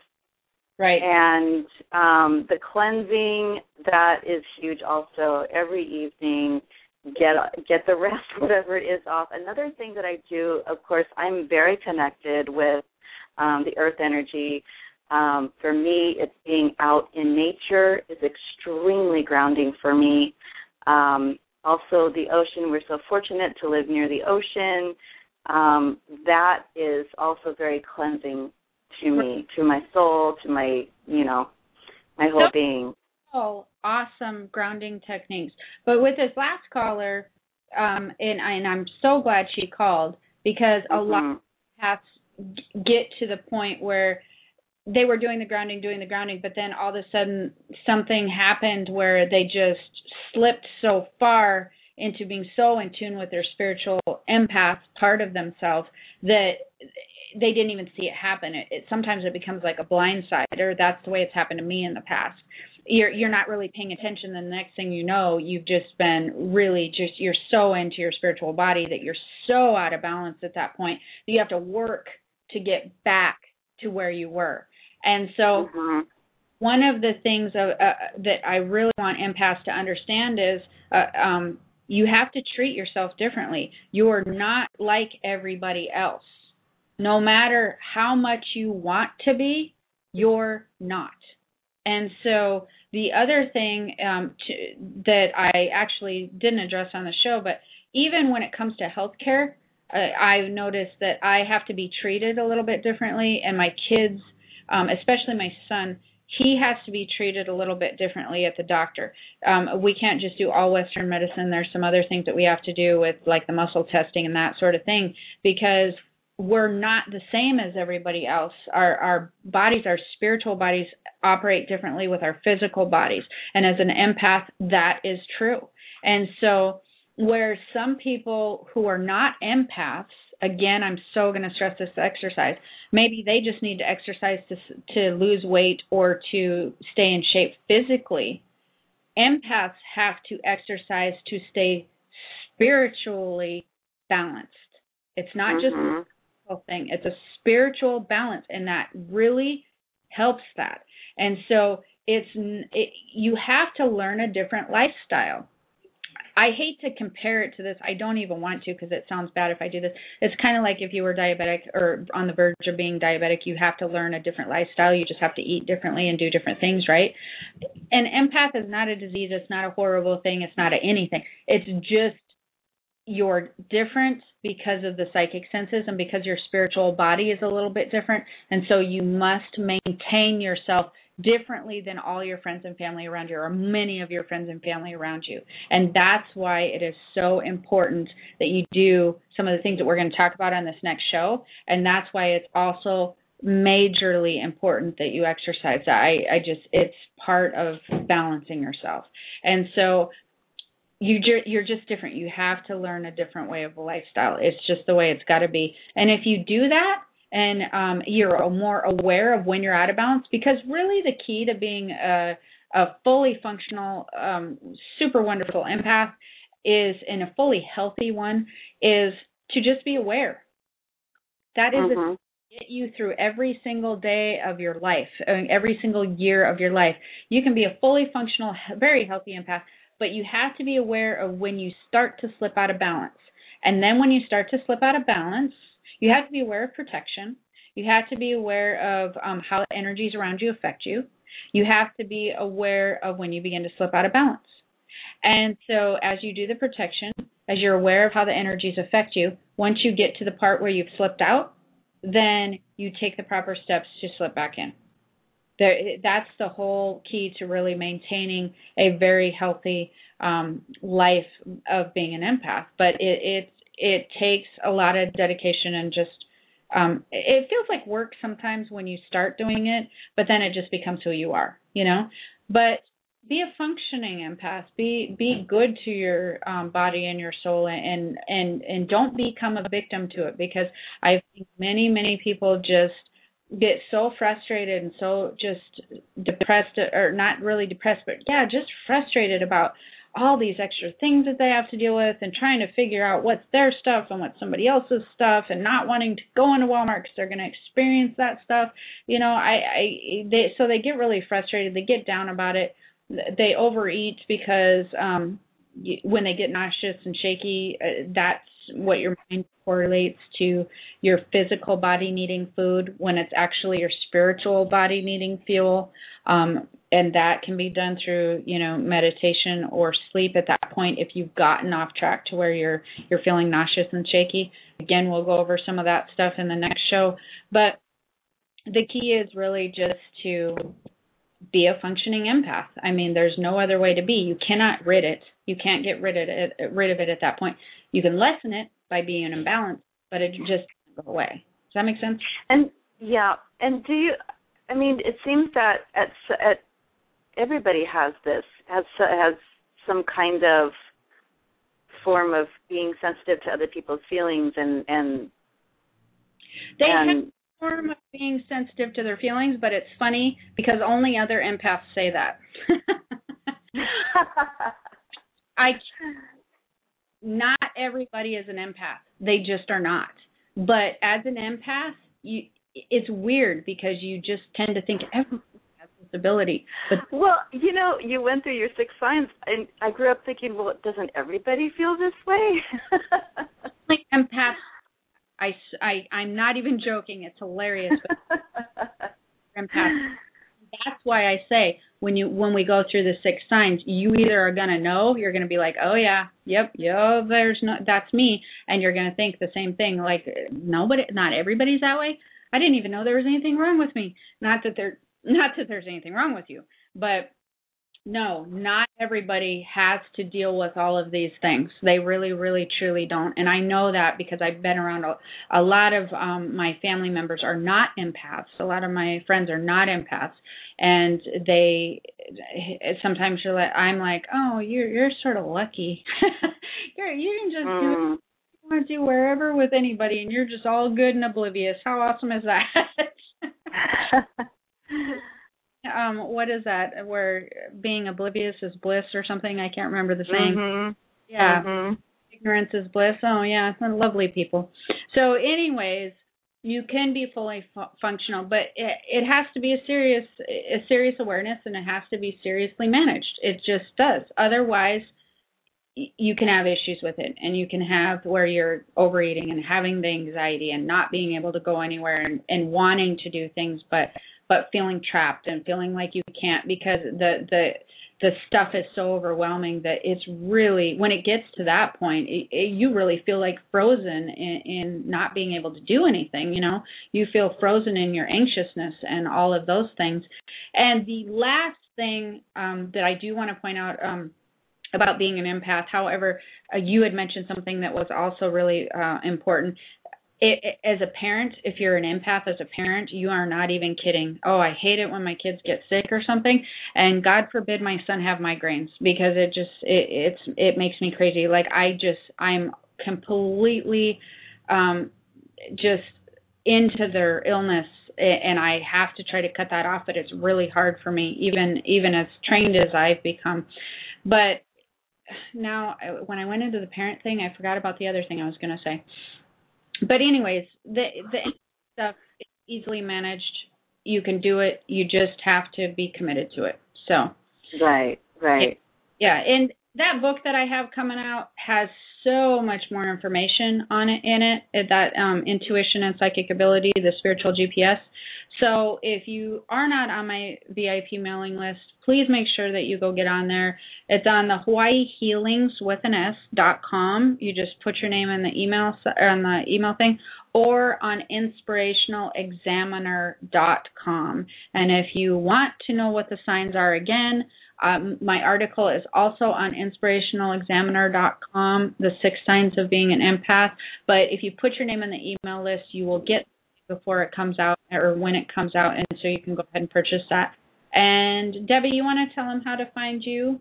Right. And um, the cleansing that is huge. Also, every evening, get get the rest, whatever it is, off. Another thing that I do, of course, I'm very connected with um, the earth energy. Um, for me, it's being out in nature is extremely grounding for me. Um, also, the ocean. We're so fortunate to live near the ocean. Um, that is also very cleansing to me, to my soul, to my, you know, my whole being. Oh, awesome grounding techniques. But with this last caller, um, and, and I'm so glad she called because a mm-hmm. lot of get to the point where they were doing the grounding, doing the grounding, but then all of a sudden something happened where they just slipped so far into being so in tune with their spiritual empath part of themselves that they didn't even see it happen. It, it sometimes it becomes like a blind side, or that's the way it's happened to me in the past. You're you're not really paying attention. Then the next thing you know, you've just been really just you're so into your spiritual body that you're so out of balance at that point that you have to work to get back to where you were. And so, mm-hmm. one of the things uh, uh, that I really want empaths to understand is uh, um, you have to treat yourself differently. You are not like everybody else. No matter how much you want to be, you're not. And so the other thing um, to, that I actually didn't address on the show, but even when it comes to healthcare, uh, I've noticed that I have to be treated a little bit differently, and my kids, um, especially my son, he has to be treated a little bit differently at the doctor. Um, we can't just do all Western medicine. There's some other things that we have to do with like the muscle testing and that sort of thing because we're not the same as everybody else. Our our bodies, our spiritual bodies operate differently with our physical bodies. And as an empath, that is true. And so where some people who are not empaths again i'm so going to stress this exercise. Maybe they just need to exercise to to lose weight or to stay in shape physically. Empaths have to exercise to stay spiritually balanced. It's not mm-hmm. just a physical thing it's a spiritual balance and that really helps that. And so it's it, you have to learn a different lifestyle I hate to compare it to this. I don't even want to because it sounds bad if I do this. It's kind of like if you were diabetic or on the verge of being diabetic, you have to learn a different lifestyle. You just have to eat differently and do different things, right? An empath is not a disease. It's not a horrible thing. It's not a anything. It's just you're different because of the psychic senses and because your spiritual body is a little bit different. And so you must maintain yourself differently than all your friends and family around you or many of your friends and family around you. And that's why it is so important that you do some of the things that we're going to talk about on this next show. And that's why it's also majorly important that you exercise. I I just it's part of balancing yourself. And so you ju- you're just different. You have to learn a different way of a lifestyle. It's just the way it's got to be. And if you do that, and um, you're more aware of when you're out of balance because really the key to being a, a fully functional um, super wonderful empath is in a fully healthy one is to just be aware. That is mm-hmm. get you through every single day of your life uh, every single year of your life. You can be a fully functional very healthy empath but you have to be aware of when you start to slip out of balance. And then when you start to slip out of balance you have to be aware of protection. You have to be aware of um, how energies around you affect you. You have to be aware of when you begin to slip out of balance. And so, as you do the protection, as you're aware of how the energies affect you, once you get to the part where you've slipped out, then you take the proper steps to slip back in. There, that's the whole key to really maintaining a very healthy um, life of being an empath. But it, it it takes a lot of dedication and just um it feels like work sometimes when you start doing it but then it just becomes who you are you know? But be a functioning empath. Be be good to your um body and your soul and and and don't become a victim to it because i've seen many many people just get so frustrated and so just depressed or not really depressed but yeah just frustrated about all these extra things that they have to deal with and trying to figure out what's their stuff and what's somebody else's stuff and not wanting to go into Walmart because they're going to experience that stuff. You know, I, I, they, so they get really frustrated. They get down about it. They overeat because, um, when they get nauseous and shaky, uh, that's what your mind correlates to your physical body needing food when it's actually your spiritual body needing fuel. Um, and that can be done through, you know, meditation or sleep at that point if you've gotten off track to where you're you're feeling nauseous and shaky. Again, we'll go over some of that stuff in the next show. But the key is really just to be a functioning empath. I mean, there's no other way to be. You cannot rid it. You can't get rid of it rid of it at that point. You can lessen it by being in balance, but it just go away. Does that make sense? And yeah, and do you? I mean, it seems that at at everybody has this has has some kind of form of being sensitive to other people's feelings and and they and, have a form of being sensitive to their feelings, but it's funny because only other empaths say that. I not everybody is an empath. They just are not. But as an empath, you it's weird because you just tend to think everyone has this ability. But well, you know, you went through your six signs, and I grew up thinking, well, doesn't everybody feel this way? like empath, I I I'm not even joking. It's hilarious. But empath. That's why I say when you when we go through the six signs, you either are gonna know, you're gonna be like, oh yeah, yep, yeah, there's no, that's me, and you're gonna think the same thing. Like nobody, not everybody's that way. I didn't even know there was anything wrong with me. Not that there, not that there's anything wrong with you, but no, not everybody has to deal with all of these things. They really, really, truly don't. And I know that because I've been around a, a lot of um, my family members are not empaths. A lot of my friends are not empaths, and they sometimes you're like, I'm like, oh, you're you're sort of lucky. you're you can just do Mm. what you want to do wherever with anybody, and you're just all good and oblivious. How awesome is that? um what is that? Where being oblivious is bliss or something? I can't remember the saying. Mhm. yeah. Mhm. ignorance is bliss. Oh yeah. Lovely people. So anyways you can be fully fu- functional but it, it has to be a serious a serious awareness and it has to be seriously managed. It just does. Otherwise y- you can have issues with it and you can have where you're overeating and having the anxiety and not being able to go anywhere and, and wanting to do things but but feeling trapped and feeling like you can't because the the the stuff is so overwhelming that it's really when it gets to that point it, it, you really feel like frozen in, in not being able to do anything you know? You feel frozen in your anxiousness and all of those things. And the last thing um that i do want to point out um about being an empath however uh, you had mentioned something that was also really uh important it, it, as a parent, if you're an empath as a parent, you are not even kidding. Oh, I hate it when my kids get sick or something, and God forbid my son have migraines because it just it it's it makes me crazy. Like I just I'm completely um just into their illness and I have to try to cut that off, but it's really hard for me even even as trained as I've become. But now when I went into the parent thing, I forgot about the other thing I was going to say but anyways, the the stuff is easily managed. You can do it. You just have to be committed to it. So Right, right. yeah, and that book that I have coming out has so much more information on it in it. That um, intuition and psychic ability, the spiritual GPS. So if you are not on my VIP mailing list, please make sure that you go get on there. It's on the Hawaii Healings with an S dot com. You just put your name in the email on the email thing, or on inspirationalexaminer.com. And if you want to know what the signs are again, um, my article is also on inspirationalexaminer.com, the six signs of being an empath. But if you put your name in the email list, you will get before it comes out or when it comes out, and so you can go ahead and purchase that. And Debbie, you want to tell them how to find you?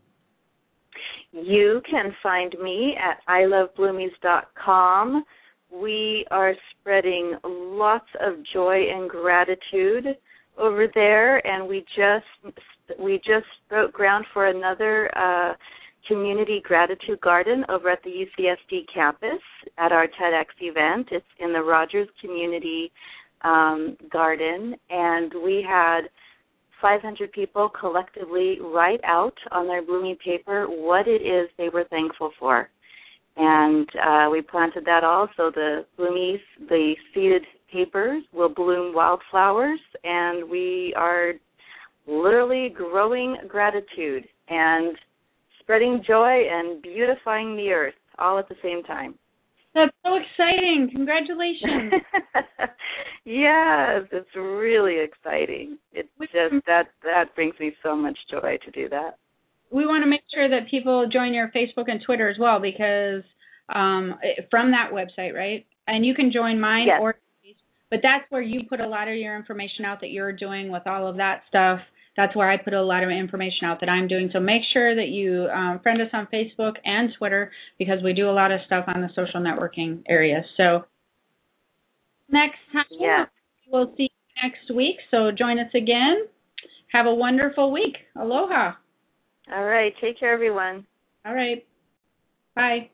You can find me at ilovebloomies.com. We are spreading lots of joy and gratitude over there, and we just we just broke ground for another uh, community gratitude garden over at the UCSD campus at our TEDx event. It's in the Rogers Community um, Garden, and we had 500 people collectively write out on their blooming paper what it is they were thankful for. And uh, we planted that all so the bloomies, the seeded papers, will bloom wildflowers, and we are literally growing gratitude and spreading joy and beautifying the earth all at the same time. That's so exciting. Congratulations. yes, it's really exciting. It just that that brings me so much joy to do that. We want to make sure that people join your Facebook and Twitter as well because um from that website, right? And you can join mine Yes. or but that's where you put a lot of your information out that you're doing with all of that stuff. That's where I put a lot of information out that I'm doing. So make sure that you um, friend us on Facebook and Twitter because we do a lot of stuff on the social networking area. So next time, yeah. we'll see you next week. So join us again. Have a wonderful week. Aloha. All right. Take care, everyone. All right. Bye.